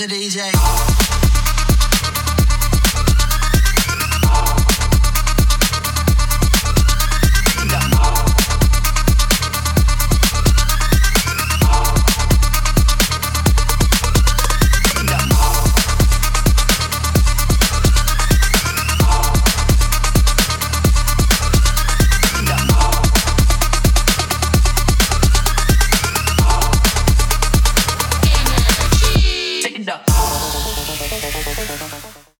the DJ.